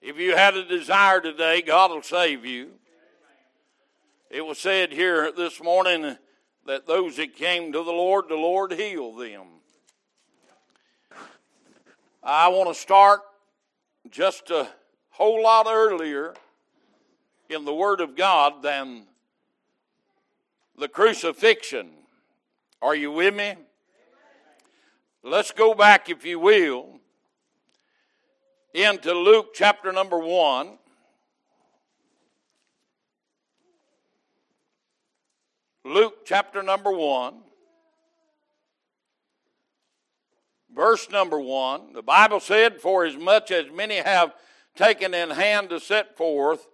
If you had a desire today, God will save you. It was said here this morning that those that came to the Lord, the Lord healed them. I want to start just a whole lot earlier in the Word of God than the crucifixion. Are you with me? Let's go back, if you will, into Luke chapter number 1. Luke chapter number 1, verse number 1. The Bible said, For as much as many have taken in hand to set forth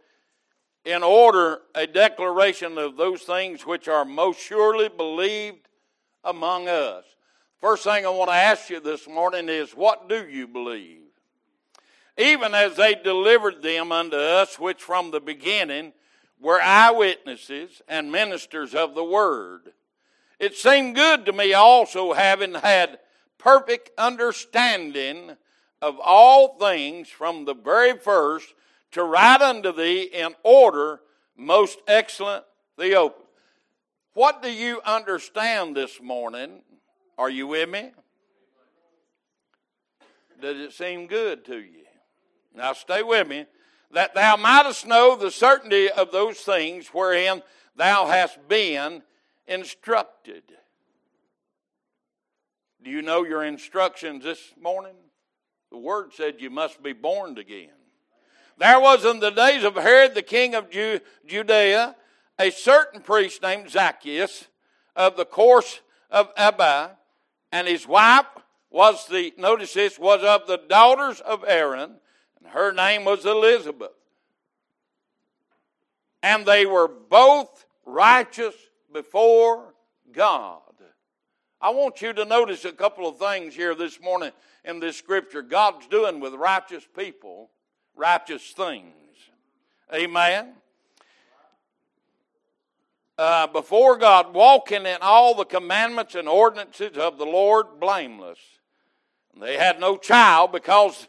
in order a declaration of those things which are most surely believed among us. First thing I want to ask you this morning is what do you believe? Even as they delivered them unto us, which from the beginning were eyewitnesses and ministers of the word. It seemed good to me also, having had perfect understanding of all things from the very first, to write unto thee in order, most excellent Theophilus. What do you understand this morning? Are you with me? Does it seem good to you? Now stay with me that thou mightest know the certainty of those things wherein thou hast been instructed. Do you know your instructions this morning? The word said you must be born again. There was in the days of Herod the king of Judea a certain priest named Zacchaeus of the course of Abba, and his wife was the, notice this, was of the daughters of Aaron, and her name was Elizabeth. And they were both righteous before God. I want you to notice a couple of things here this morning in this scripture. God's doing with righteous people righteous things. Amen. Uh, before God, walking in all the commandments and ordinances of the Lord blameless. They had no child because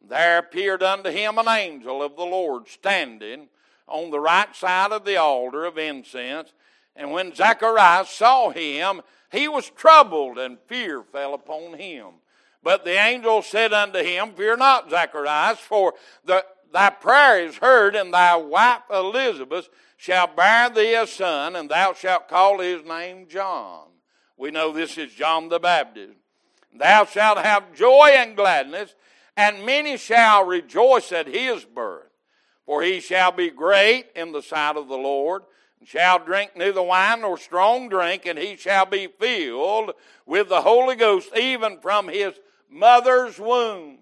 There appeared unto him an angel of the Lord standing on the right side of the altar of incense. And when Zacharias saw him, he was troubled, and fear fell upon him. But the angel said unto him, Fear not, Zacharias, for the, thy prayer is heard, and thy wife Elizabeth shall bear thee a son, and thou shalt call his name John. We know this is John the Baptist. Thou shalt have joy and gladness, and many shall rejoice at his birth. For he shall be great in the sight of the Lord, and shall drink neither wine nor strong drink, and he shall be filled with the Holy Ghost even from his mother's womb.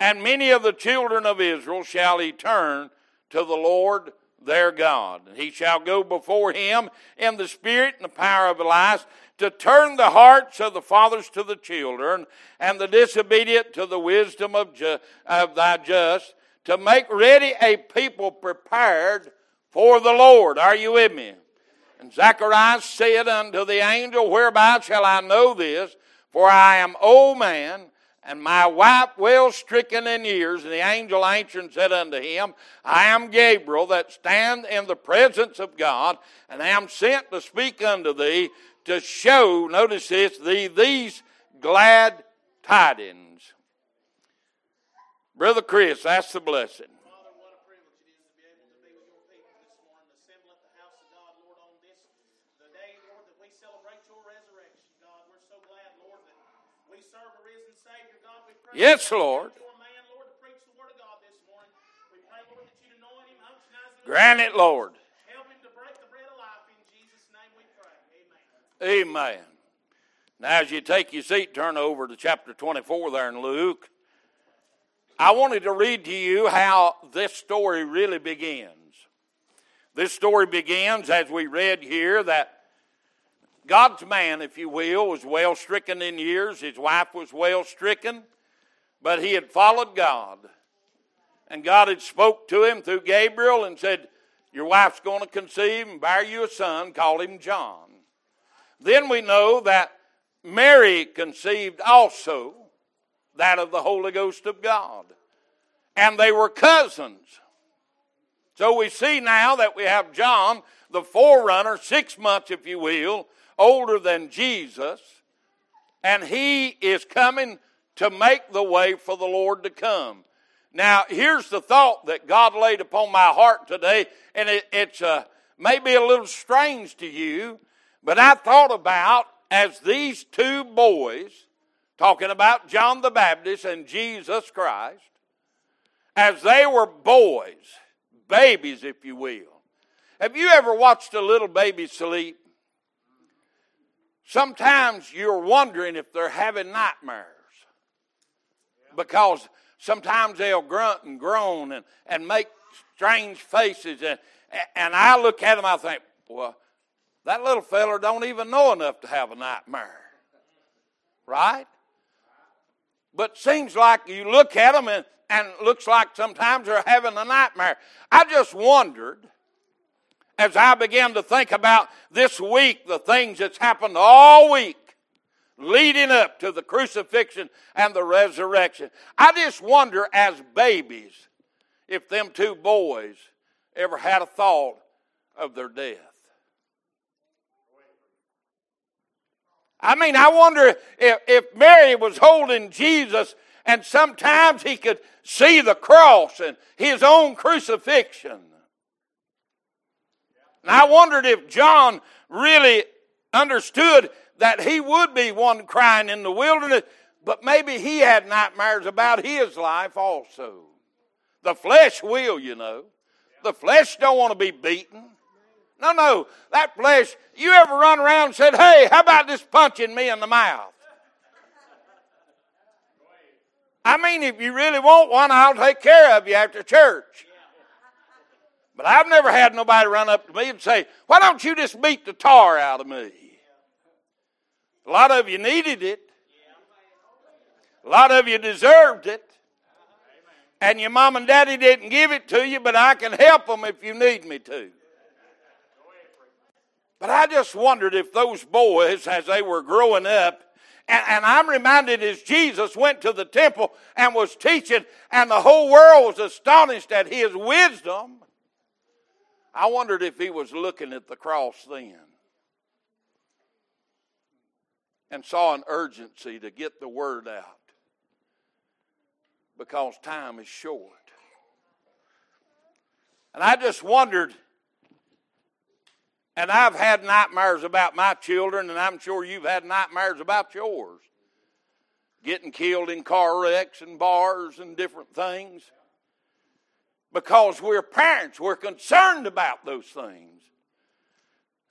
And many of the children of Israel shall he turn to the Lord their God. And he shall go before him in the spirit and the power of Elias to turn the hearts of the fathers to the children, and the disobedient to the wisdom of, ju- of thy just, to make ready a people prepared for the Lord. Are you with me? And Zacharias said unto the angel, Whereby shall I know this? For I am old man, and my wife well stricken in years. And the angel answered and said unto him, I am Gabriel that stand in the presence of God, and I am sent to speak unto thee to show, notice this, the, these glad tidings. Brother Chris, that's the blessing. In Jesus' name we pray. Amen. Amen. Now, as you take your seat, turn over to chapter 24 there in Luke. I wanted to read to you how this story really begins. This story begins, as we read here, that God's man, if you will, was well stricken in years. His wife was well stricken, but he had followed God. And God had spoke to him through Gabriel and said, Your wife's going to conceive and bear you a son, call him John. Then we know that Mary conceived also that of the Holy Ghost of God. And they were cousins. So we see now that we have John, the forerunner, six months, if you will, older than Jesus, and he is coming to make the way for the Lord to come. Now, here's the thought that God laid upon my heart today, and it, it's uh, maybe a little strange to you, but I thought about as these two boys, talking about John the Baptist and Jesus Christ, as they were boys, babies, if you will. Have you ever watched a little baby sleep? Sometimes you're wondering if they're having nightmares because sometimes they'll grunt and groan and, and make strange faces. And, and I look at them, I think, well, that little feller don't even know enough to have a nightmare. Right? But seems like you look at them and and looks like sometimes they're having a nightmare. I just wondered as I began to think about this week, the things that's happened all week leading up to the crucifixion and the resurrection. I just wonder as babies if them two boys ever had a thought of their death. I mean, I wonder if, if Mary was holding Jesus and sometimes he could see the cross and his own crucifixion. And I wondered if John really understood that he would be one crying in the wilderness, but maybe he had nightmares about his life also. The flesh will, you know. The flesh don't want to be beaten. No, no. That flesh, you ever run around and said, hey, how about this punching me in the mouth? I mean, if you really want one, I'll take care of you after church. But I've never had nobody run up to me and say, Why don't you just beat the tar out of me? A lot of you needed it. A lot of you deserved it. And your mom and daddy didn't give it to you, but I can help them if you need me to. But I just wondered if those boys, as they were growing up, and, I'm reminded as Jesus went to the temple and was teaching, and the whole world was astonished at his wisdom. I wondered if he was looking at the cross then and saw an urgency to get the word out because time is short. And I just wondered and I've had nightmares about my children, and I'm sure you've had nightmares about yours. Getting killed in car wrecks and bars and different things. Because we're parents, we're concerned about those things.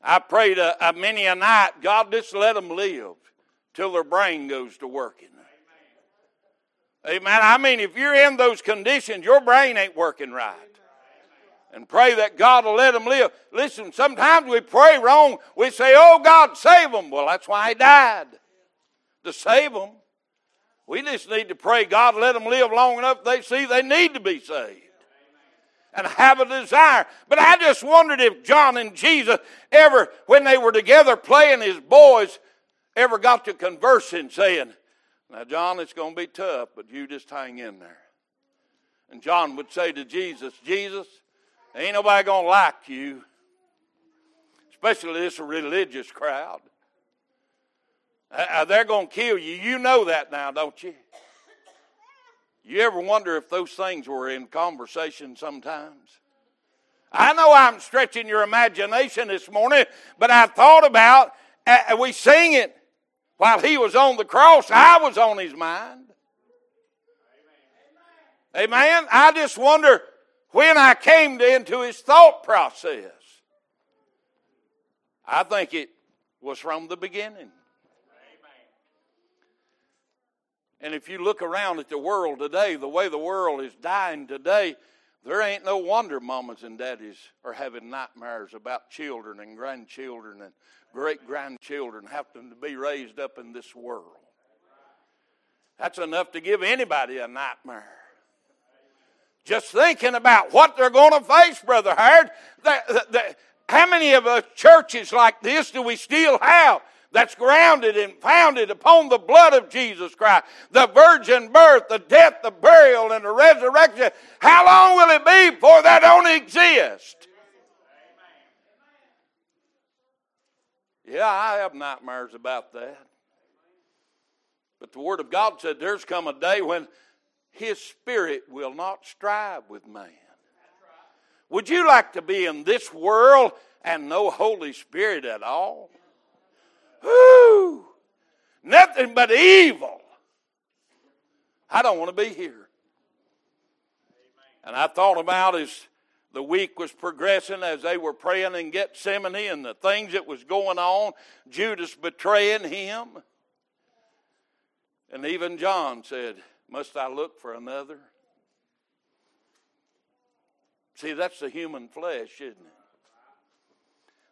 I prayed a, a uh, many a night, God, just let them live till their brain goes to working. Amen. I mean, if you're in those conditions, your brain ain't working right and pray that God will let them live. Listen, sometimes we pray wrong. We say, Oh, God, save them. Well, that's why He died, to save them. We just need to pray, God, let them live long enough they see they need to be saved and have a desire. But I just wondered if John and Jesus ever, when they were together playing his boys, ever got to conversing saying, Now, John, it's going to be tough, but you just hang in there. And John would say to Jesus, Jesus, Ain't nobody going to like you, especially this religious crowd. Uh, uh they're going to kill you. You know that now, don't you? You ever wonder if those things were in conversation sometimes? I know I'm stretching your imagination this morning, but I thought about, uh, we sing it while he was on the cross, I was on his mind. Amen. Amen. I just wonder when I came into his thought process. I think it was from the beginning. And if you look around at the world today, the way the world is dying today, there ain't no wonder mamas and daddies are having nightmares about children and grandchildren and great grandchildren having to be raised up in this world. That's enough to give anybody a nightmare. Just thinking about what they're going to face, Brother Howard. How many of us churches like this do we still have? That's grounded and founded upon the blood of Jesus Christ, the virgin birth, the death, the burial, and the resurrection. How long will it be before that don't exist? Yeah, I have nightmares about that. But the Word of God said there's come a day when His Spirit will not strive with man. Would you like to be in this world and no Holy Spirit at all? Whoo! Nothing but evil. I don't want to be here. And I thought about as the week was progressing, as they were praying in Gethsemane and the things that was going on, Judas betraying him. And even John said, Must I look for another? See, that's the human flesh, isn't it?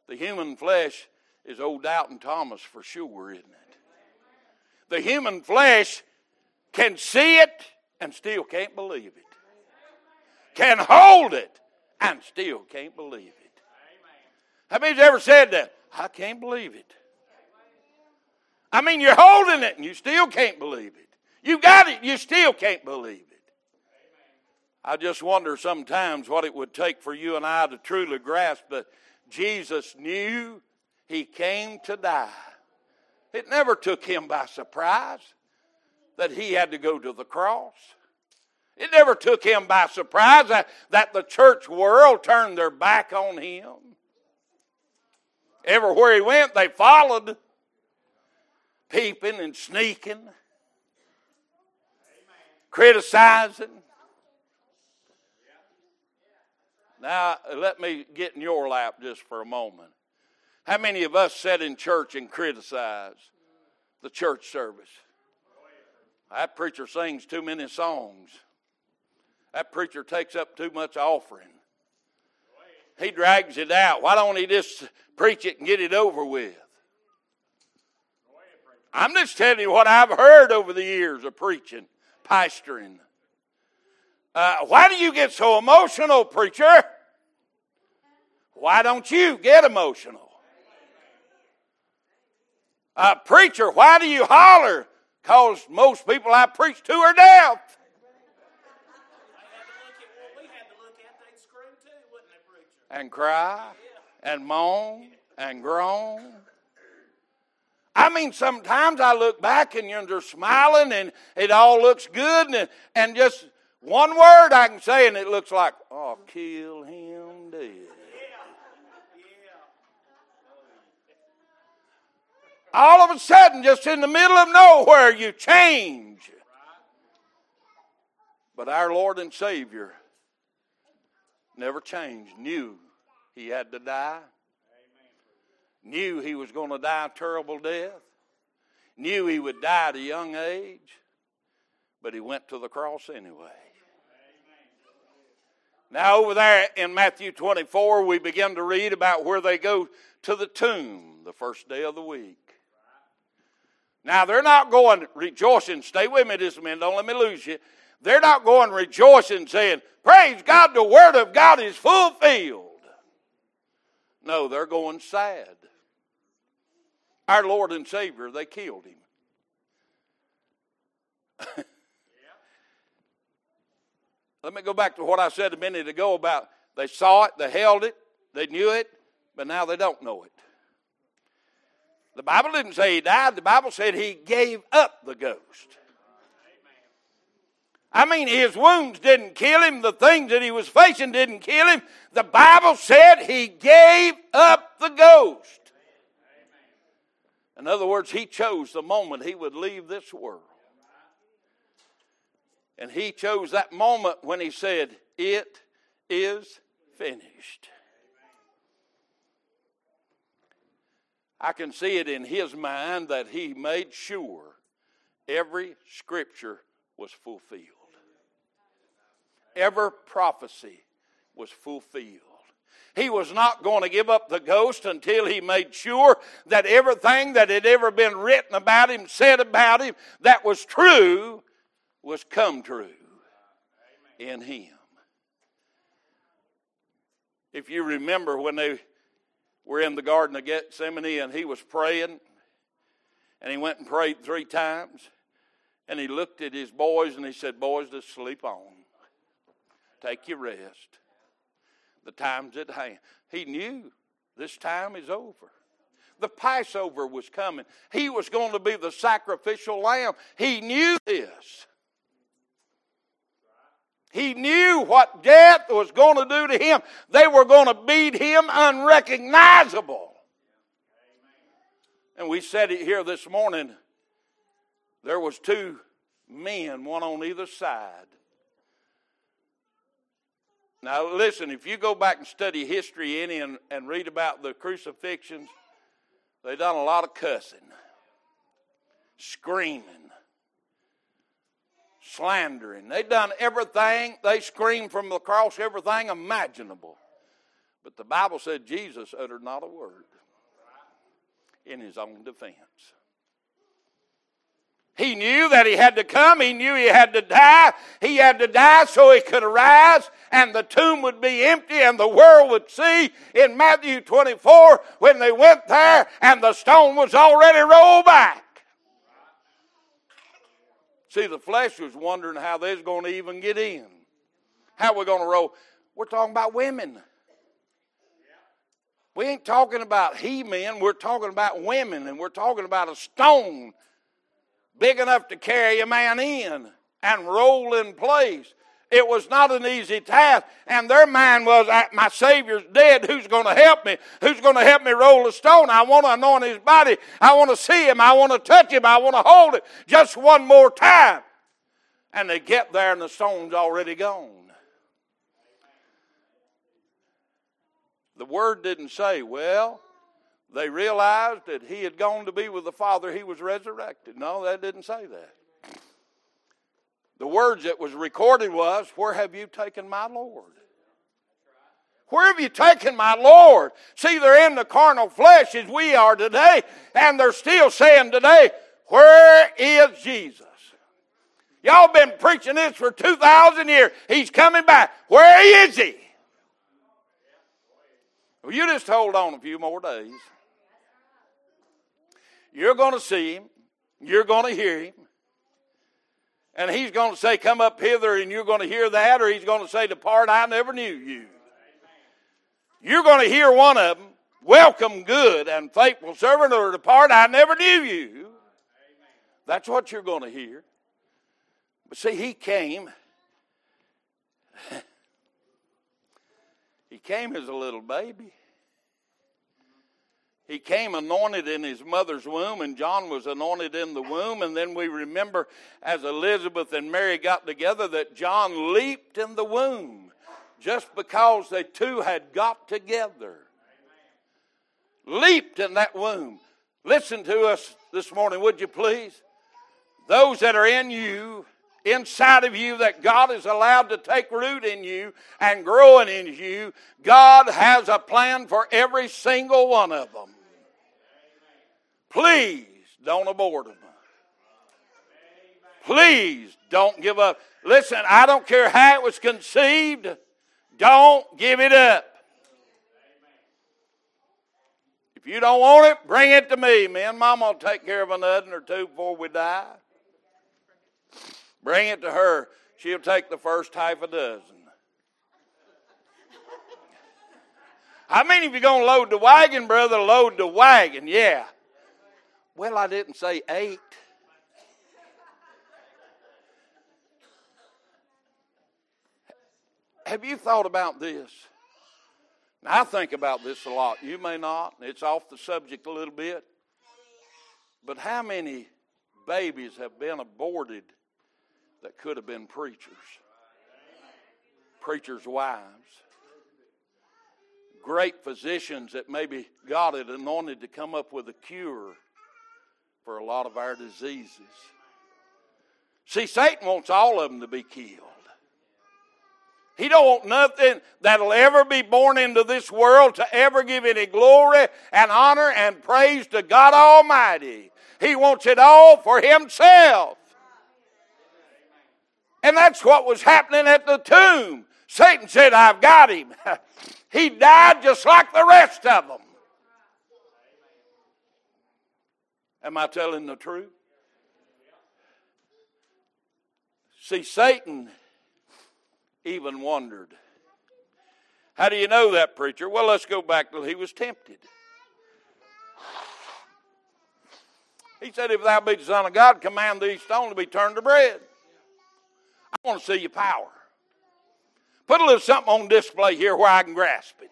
The human flesh is old Doubting Thomas for sure, isn't it? The human flesh can see it and still can't believe it, can hold it and still can't believe it. How many's ever said that? I can't believe it. I mean, you're holding it and you still can't believe it. You got it, you still can't believe it. I just wonder sometimes what it would take for you and I to truly grasp that Jesus knew he came to die. It never took him by surprise that he had to go to the cross. It never took him by surprise that, that the church world turned their back on him. Everywhere he went, they followed peeping and sneaking, criticizing. Now, let me get in your lap just for a moment. How many of us sat in church and criticized the church service? That preacher sings too many songs. That preacher takes up too much offering. He drags it out. Why don't he just preach it and get it over with? I'm just telling you what I've heard over the years of preaching, pastoring. Uh, why do you get so emotional, preacher? Why don't you get emotional? Uh, preacher, why do you holler? Because most people I preach to are deaf. And cry and moan and groan. I mean, sometimes I look back and you're smiling and it all looks good, and, and just one word I can say, and it looks like, oh, kill him dead. All of a sudden, just in the middle of nowhere, you change. But our Lord and Savior never changed, knew he had to die knew he was going to die a terrible death, knew he would die at a young age, but he went to the cross anyway. Now, over there in Matthew 24, we begin to read about where they go to the tomb the first day of the week. Now, they're not going rejoicing. Stay with me just a minute. Don't let me lose you. They're not going rejoicing saying, Praise God, the Word of God is fulfilled. No, they're going sad our Lord and Savior, they killed him. Let me go back to what I said a minute ago about they saw it, they held it, they knew it, but now they don't know it. The Bible didn't say he died, the Bible said he gave up the ghost. I mean, his wounds didn't kill him, the things that he was facing didn't kill him. The Bible said he gave up the ghost. In other words, he chose the moment he would leave this world. And he chose that moment when he said, It is finished. I can see it in his mind that he made sure every scripture was fulfilled. Every prophecy was fulfilled. He was not going to give up the ghost until he made sure that everything that had ever been written about him, said about him, that was true, was come true in him. If you remember when they were in the Garden of Gethsemane and he was praying, and he went and prayed three times, and he looked at his boys and he said, Boys, just sleep on. Take your rest. The time's at hand. He knew this time is over. The Passover was coming. He was going to be the sacrificial lamb. He knew this. He knew what death was going to do to him. They were going to beat him unrecognizable. And we said it here this morning. There was two men, one on either side. Now, listen, if you go back and study history any and, and read about the crucifixions, they done a lot of cussing, screaming, slandering. They done everything. They screamed from the cross everything imaginable. But the Bible said Jesus uttered not a word in his own defense. He knew that he had to come. He knew he had to die. He had to die so he could arise and the tomb would be empty and the world would see in Matthew 24 when they went there and the stone was already rolled back. See, the flesh was wondering how they was going to even get in. How we're going to roll? We're talking about women. We ain't talking about he men, we're talking about women, and we're talking about a stone big enough to carry a man in and roll in place. It was not an easy task, and their mind was, My Savior's dead. Who's going to help me? Who's going to help me roll the stone? I want to anoint his body. I want to see him. I want to touch him. I want to hold it just one more time. And they get there, and the stone's already gone. The word didn't say, Well, they realized that he had gone to be with the Father, he was resurrected. No, that didn't say that. The words that was recorded was, Where have you taken my Lord? Where have you taken my Lord? See, they're in the carnal flesh as we are today, and they're still saying today, Where is Jesus? Y'all been preaching this for 2,000 years. He's coming back. Where is he? Well, you just hold on a few more days. You're going to see him. You're going to hear him. And he's going to say, Come up hither, and you're going to hear that, or he's going to say, Depart, I never knew you. You're going to hear one of them, Welcome, good and faithful servant, or depart, I never knew you. That's what you're going to hear. But see, he came. he came as a little baby. He came anointed in his mother's womb, and John was anointed in the womb. And then we remember as Elizabeth and Mary got together that John leaped in the womb just because they two had got together. Leaped in that womb. Listen to us this morning, would you please? Those that are in you, inside of you, that God is allowed to take root in you and growing in you, God has a plan for every single one of them. Please don't abort them. Please don't give up. Listen, I don't care how it was conceived, don't give it up. If you don't want it, bring it to me. Me and Mama will take care of another or two before we die. Bring it to her. She'll take the first half a dozen. I mean, if you're going to load the wagon, brother, load the wagon, yeah. Well, I didn't say eight. Have you thought about this? Now, I think about this a lot. You may not. It's off the subject a little bit. But how many babies have been aborted that could have been preachers? Preachers' wives. Great physicians that maybe God had anointed to come up with a cure for a lot of our diseases. See, Satan wants all of them to be killed. He don't want nothing that'll ever be born into this world to ever give any glory and honor and praise to God Almighty. He wants it all for himself. And that's what was happening at the tomb. Satan said, I've got him. he died just like the rest of them. Am I telling the truth? See, Satan even wondered. How do you know that, preacher? Well, let's go back till he was tempted. He said, If thou be the Son of God, command these stones to be turned to bread. I want to see your power. Put a little something on display here where I can grasp it.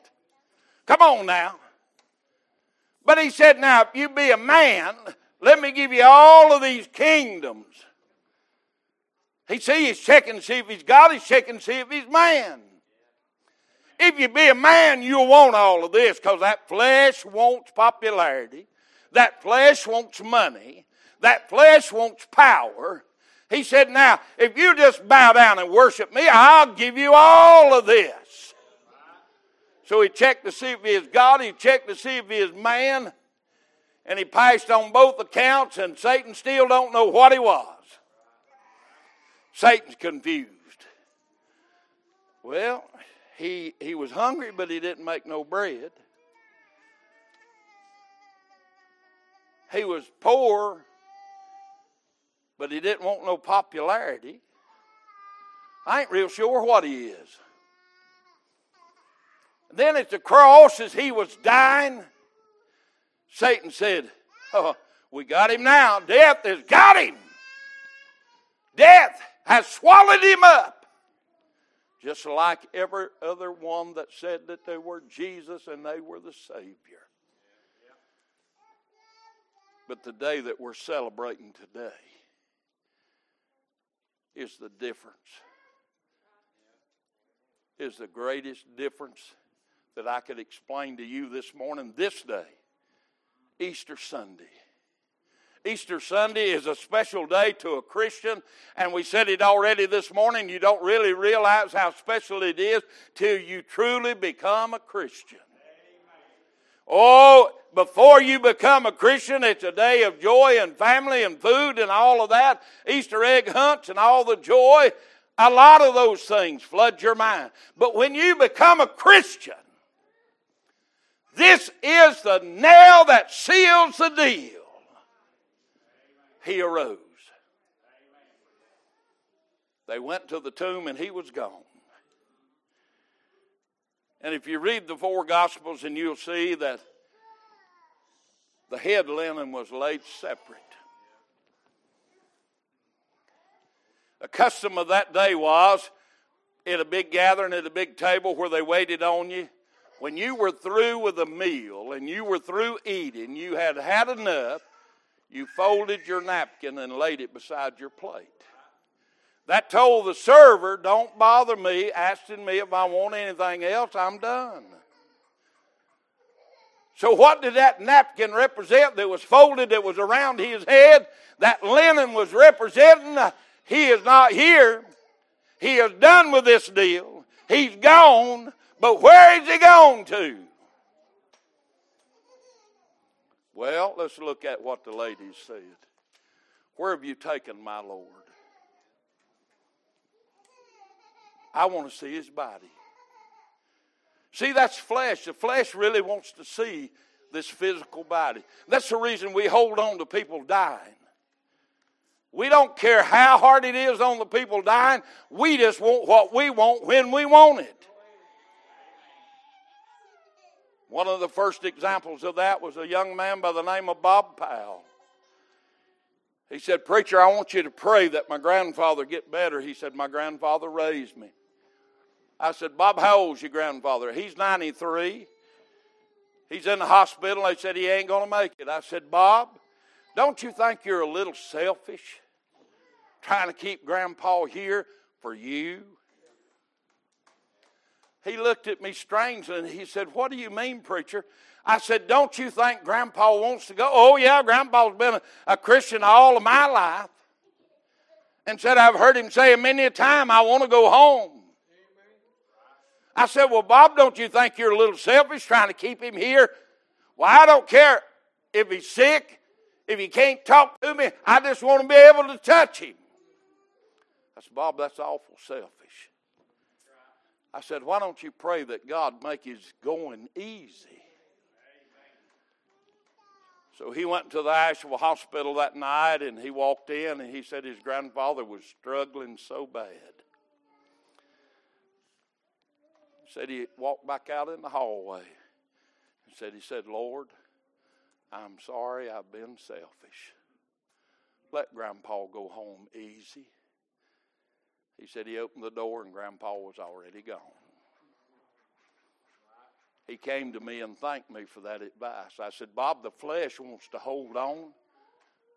Come on now. But he said, Now, if you be a man, let me give you all of these kingdoms. He see he's checking to see if he's God, he's checking to see if he's man. If you be a man, you'll want all of this because that flesh wants popularity. That flesh wants money. That flesh wants power. He said, Now, if you just bow down and worship me, I'll give you all of this. So he checked to see if he is God, he checked to see if he is man, and he passed on both accounts, and Satan still don't know what he was. Satan's confused. Well, he, he was hungry, but he didn't make no bread. He was poor, but he didn't want no popularity. I ain't real sure what he is. Then at the cross, as he was dying, Satan said, oh, We got him now. Death has got him. Death has swallowed him up. Just like every other one that said that they were Jesus and they were the Savior. But the day that we're celebrating today is the difference. Is the greatest difference that I could explain to you this morning, this day, Easter Sunday. Easter Sunday is a special day to a Christian, and we said it already this morning. You don't really realize how special it is till you truly become a Christian. Oh, before you become a Christian, it's a day of joy and family and food and all of that, Easter egg hunts and all the joy. A lot of those things flood your mind. But when you become a Christian, this is the nail that seals the deal. He arose. They went to the tomb and he was gone. And if you read the four Gospels, and you'll see that the head linen was laid separate. A custom of that day was at a big gathering at a big table where they waited on you. When you were through with a meal and you were through eating, you had had enough, you folded your napkin and laid it beside your plate. That told the server, Don't bother me asking me if I want anything else, I'm done. So, what did that napkin represent that was folded, that was around his head? That linen was representing uh, he is not here. He is done with this deal. He's gone, but where is he gone to? Well, let's look at what the ladies said. Where have you taken my Lord? I want to see his body. See, that's flesh. The flesh really wants to see this physical body. That's the reason we hold on to people dying. We don't care how hard it is on the people dying. We just want what we want when we want it. One of the first examples of that was a young man by the name of Bob Powell. He said, Preacher, I want you to pray that my grandfather get better. He said, My grandfather raised me. I said, Bob, how old's your grandfather? He's 93. He's in the hospital. They said he ain't going to make it. I said, Bob, don't you think you're a little selfish trying to keep grandpa here for you? He looked at me strangely and he said, What do you mean, preacher? I said, Don't you think grandpa wants to go? Oh, yeah, grandpa's been a, a Christian all of my life. and said, I've heard him say many a time, I want to go home. I said, Well, Bob, don't you think you're a little selfish trying to keep him here? Well, I don't care if he's sick, if he can't talk to me, I just want to be able to touch him. I said, Bob, that's awful selfish. I said, Why don't you pray that God make his going easy? So he went to the Asheville hospital that night and he walked in and he said his grandfather was struggling so bad. Said he walked back out in the hallway and said, He said, Lord, I'm sorry I've been selfish. Let Grandpa go home easy. He said he opened the door and Grandpa was already gone. He came to me and thanked me for that advice. I said, Bob, the flesh wants to hold on.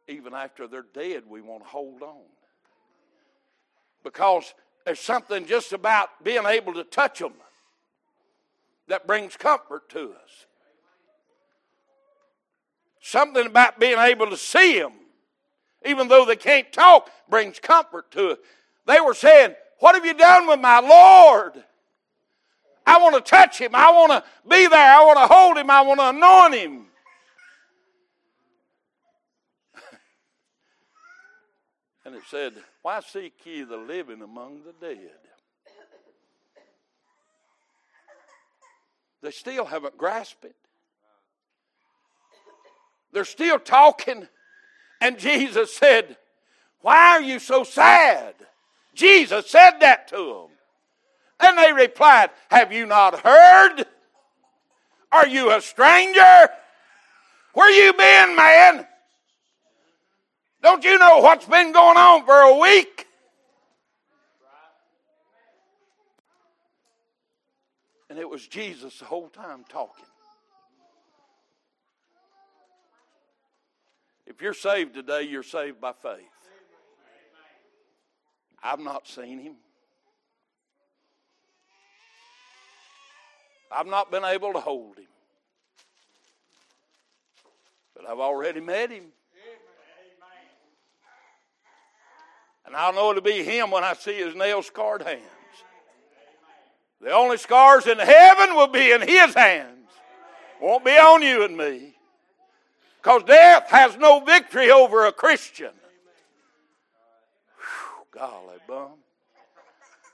Even after they're dead, we want to hold on. Because there's something just about being able to touch them that brings comfort to us. Something about being able to see them, even though they can't talk, brings comfort to us. They were saying, What have you done with my Lord? I want to touch him. I want to be there. I want to hold him. I want to anoint him. and it said, Why seek ye the living among the dead? They still haven't grasped it. They're still talking. And Jesus said, Why are you so sad? Jesus said that to them. And they replied, Have you not heard? Are you a stranger? Where you been, man? Don't you know what's been going on for a week? And it was Jesus the whole time talking. If you're saved today, you're saved by faith. I've not seen him. I've not been able to hold him. But I've already met him. And I'll know it'll be him when I see his nail scarred hands. The only scars in heaven will be in his hands. Won't be on you and me. Because death has no victory over a Christian. Whew, golly bum.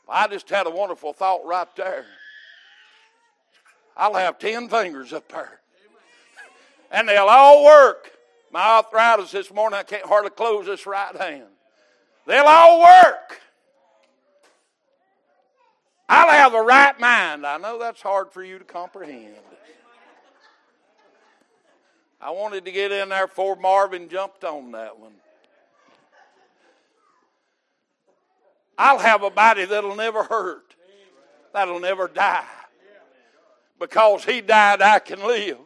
I just had a wonderful thought right there. I'll have 10 fingers up there. And they'll all work. My arthritis this morning, I can't hardly close this right hand. They'll all work. I'll have a right mind. I know that's hard for you to comprehend. I wanted to get in there before Marvin jumped on that one. I'll have a body that'll never hurt, that'll never die. Because he died, I can live.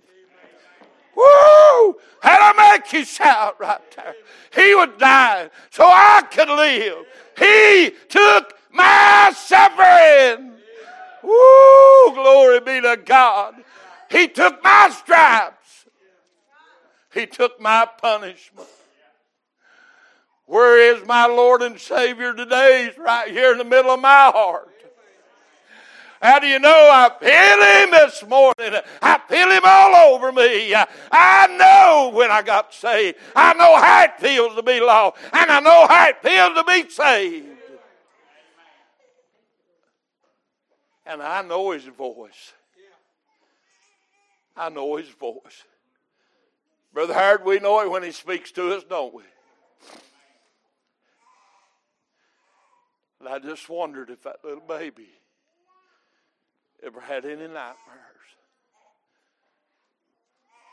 Woo! How to make you shout right there. He would die so I could live. He took my suffering. Woo! Glory be to God. He took my stripes. He took my punishment. Where is my Lord and Savior today? He's right here in the middle of my heart. How do you know I feel him this morning? I feel him all over me. I know when I got saved. I know how it feels to be lost. And I know how it feels to be saved. And I know his voice. I know his voice. Brother Howard, we know it when he speaks to us, don't we? And I just wondered if that little baby ever had any nightmares.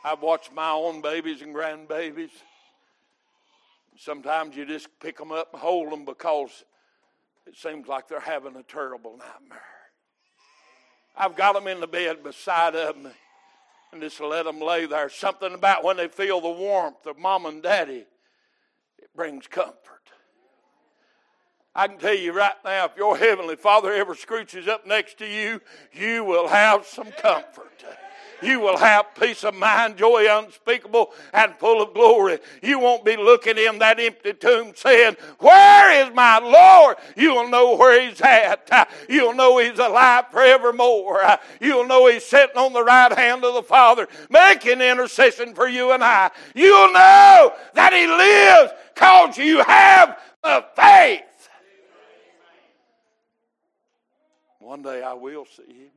I've watched my own babies and grandbabies. Sometimes you just pick them up and hold them because it seems like they're having a terrible nightmare. I've got them in the bed beside of me and just let them lay there. Something about when they feel the warmth of mom and daddy, it brings comfort. I can tell you right now, if your heavenly Father ever scooches up next to you, you will have some comfort. You will have peace of mind, joy unspeakable and full of glory. You won't be looking in that empty tomb saying, Where is my Lord? You'll know where He's at. You'll know He's alive forevermore. You'll know He's sitting on the right hand of the Father, making intercession for you and I. You'll know that He lives because you have the faith. One day I will see Him.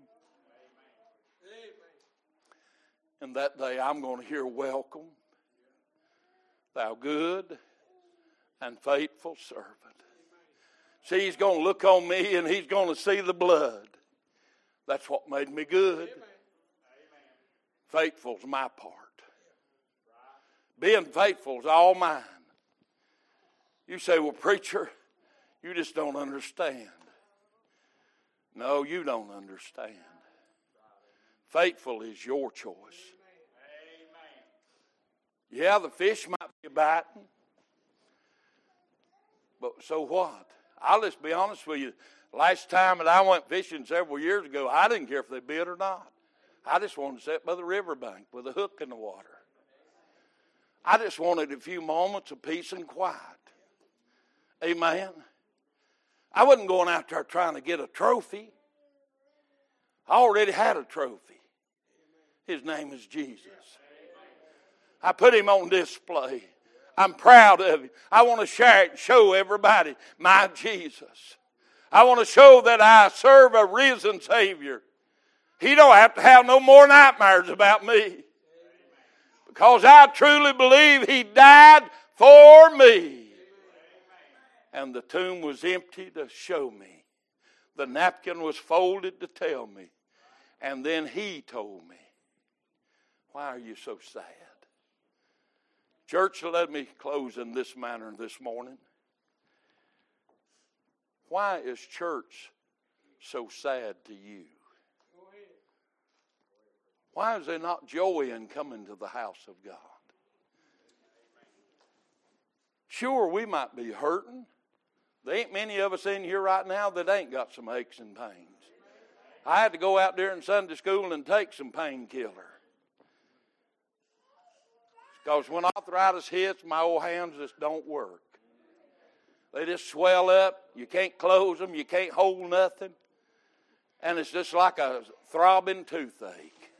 And that day I'm going to hear, Welcome, thou good and faithful servant. See, he's going to look on me and he's going to see the blood. That's what made me good. Faithful's my part. Being faithful's all mine. You say, well, preacher, you just don't understand. No, you don't understand. Faithful is your choice. Yeah, the fish might be biting, but so what? I'll just be honest with you. Last time that I went fishing several years ago, I didn't care if they bit or not. I just wanted to sit by the riverbank with a hook in the water. I just wanted a few moments of peace and quiet. Amen. I wasn't going out there trying to get a trophy. I already had a trophy. His name is Jesus. I put him on display. I'm proud of him. I want to share it and show everybody my Jesus. I want to show that I serve a risen Savior. He don't have to have no more nightmares about me. Because I truly believe he died for me. And the tomb was empty to show me. The napkin was folded to tell me. And then he told me, Why are you so sad? Church, let me close in this manner this morning. Why is church so sad to you? Why is there not joy in coming to the house of God? Sure, we might be hurting. There ain't many of us in here right now that ain't got some aches and pains. I had to go out there in Sunday school and take some painkiller. Because when arthritis hits, my old hands just don't work. They just swell up. You can't close them. You can't hold nothing. And it's just like a throbbing toothache.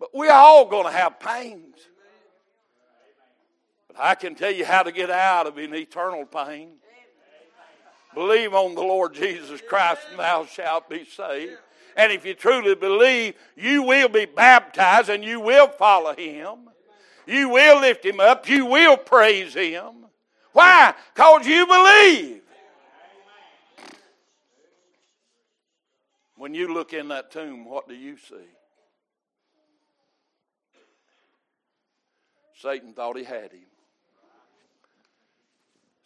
But we're all going to have pains. But I can tell you how to get out of an eternal pain. Believe on the Lord Jesus Christ and thou shalt be saved. And if you truly believe, you will be baptized and you will follow him. You will lift him up. You will praise him. Why? Because you believe. When you look in that tomb, what do you see? Satan thought he had him.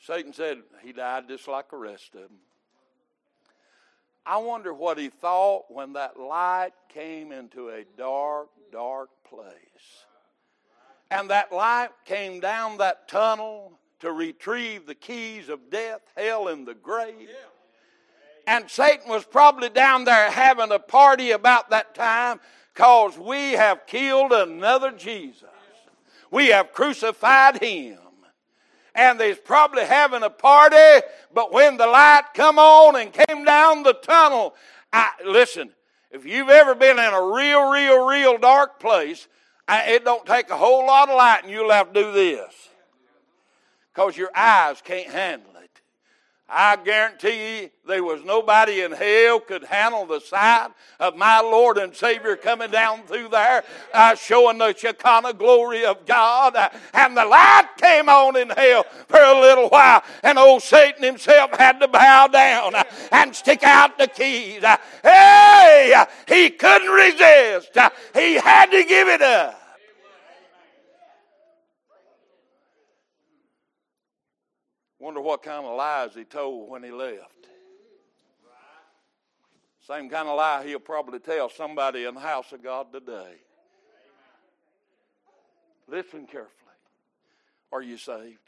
Satan said he died just like the rest of them. I wonder what he thought when that light came into a dark, dark place. And that light came down that tunnel to retrieve the keys of death, hell, and the grave. And Satan was probably down there having a party about that time because we have killed another Jesus. We have crucified him. And they's probably having a party, but when the light come on and came down the tunnel, I, listen, if you've ever been in a real, real, real dark place, it don't take a whole lot of light and you'll have to do this. Because your eyes can't handle I guarantee you there was nobody in hell could handle the sight of my Lord and Savior coming down through there, uh, showing the Shekinah glory of God. Uh, and the light came on in hell for a little while, and old Satan himself had to bow down uh, and stick out the keys. Hey, he couldn't resist. He had to give it up. Wonder what kind of lies he told when he left. Same kind of lie he'll probably tell somebody in the house of God today. Listen carefully. Are you saved?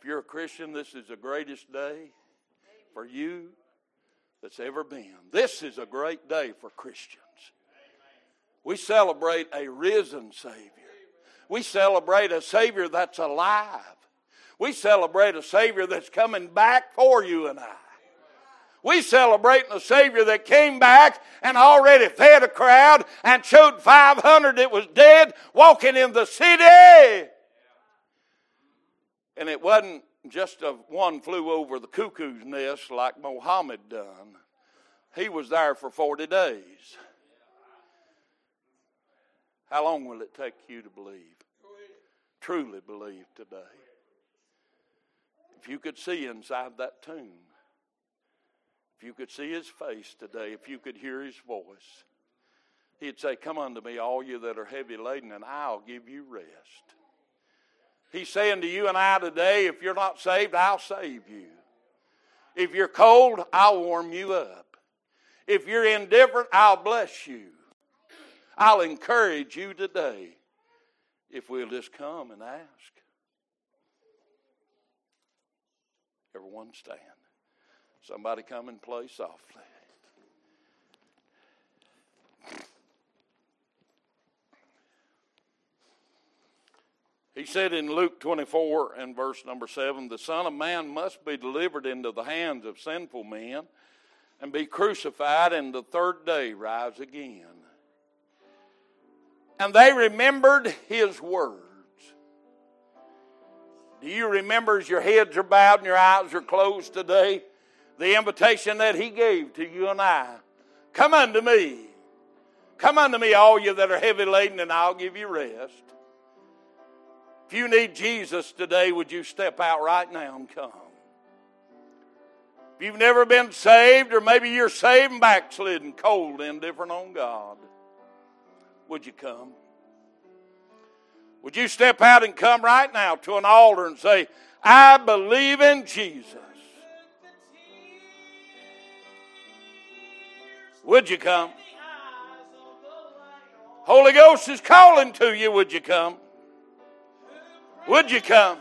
If you're a Christian, this is the greatest day for you that's ever been. This is a great day for Christians. We celebrate a risen Savior. We celebrate a Savior that's alive. We celebrate a Savior that's coming back for you and I. We celebrate a Savior that came back and already fed a crowd and showed 500 that was dead walking in the city. And it wasn't just a one flew over the cuckoo's nest like Mohammed done. He was there for 40 days. How long will it take you to believe? Truly believe today. If you could see inside that tomb, if you could see his face today, if you could hear his voice, he'd say, Come unto me, all you that are heavy laden, and I'll give you rest. He's saying to you and I today, if you're not saved, I'll save you. If you're cold, I'll warm you up. If you're indifferent, I'll bless you. I'll encourage you today if we'll just come and ask. Everyone stand. Somebody come and play softly. He said in Luke 24 and verse number 7 The Son of Man must be delivered into the hands of sinful men and be crucified, and the third day rise again. And they remembered his words. Do you remember as your heads are bowed and your eyes are closed today? The invitation that he gave to you and I. Come unto me. Come unto me, all you that are heavy laden, and I'll give you rest. If you need Jesus today, would you step out right now and come? If you've never been saved, or maybe you're saved and backslidden, cold, indifferent on God, would you come? Would you step out and come right now to an altar and say, I believe in Jesus? Would you come? Holy Ghost is calling to you. Would you come? Would you come?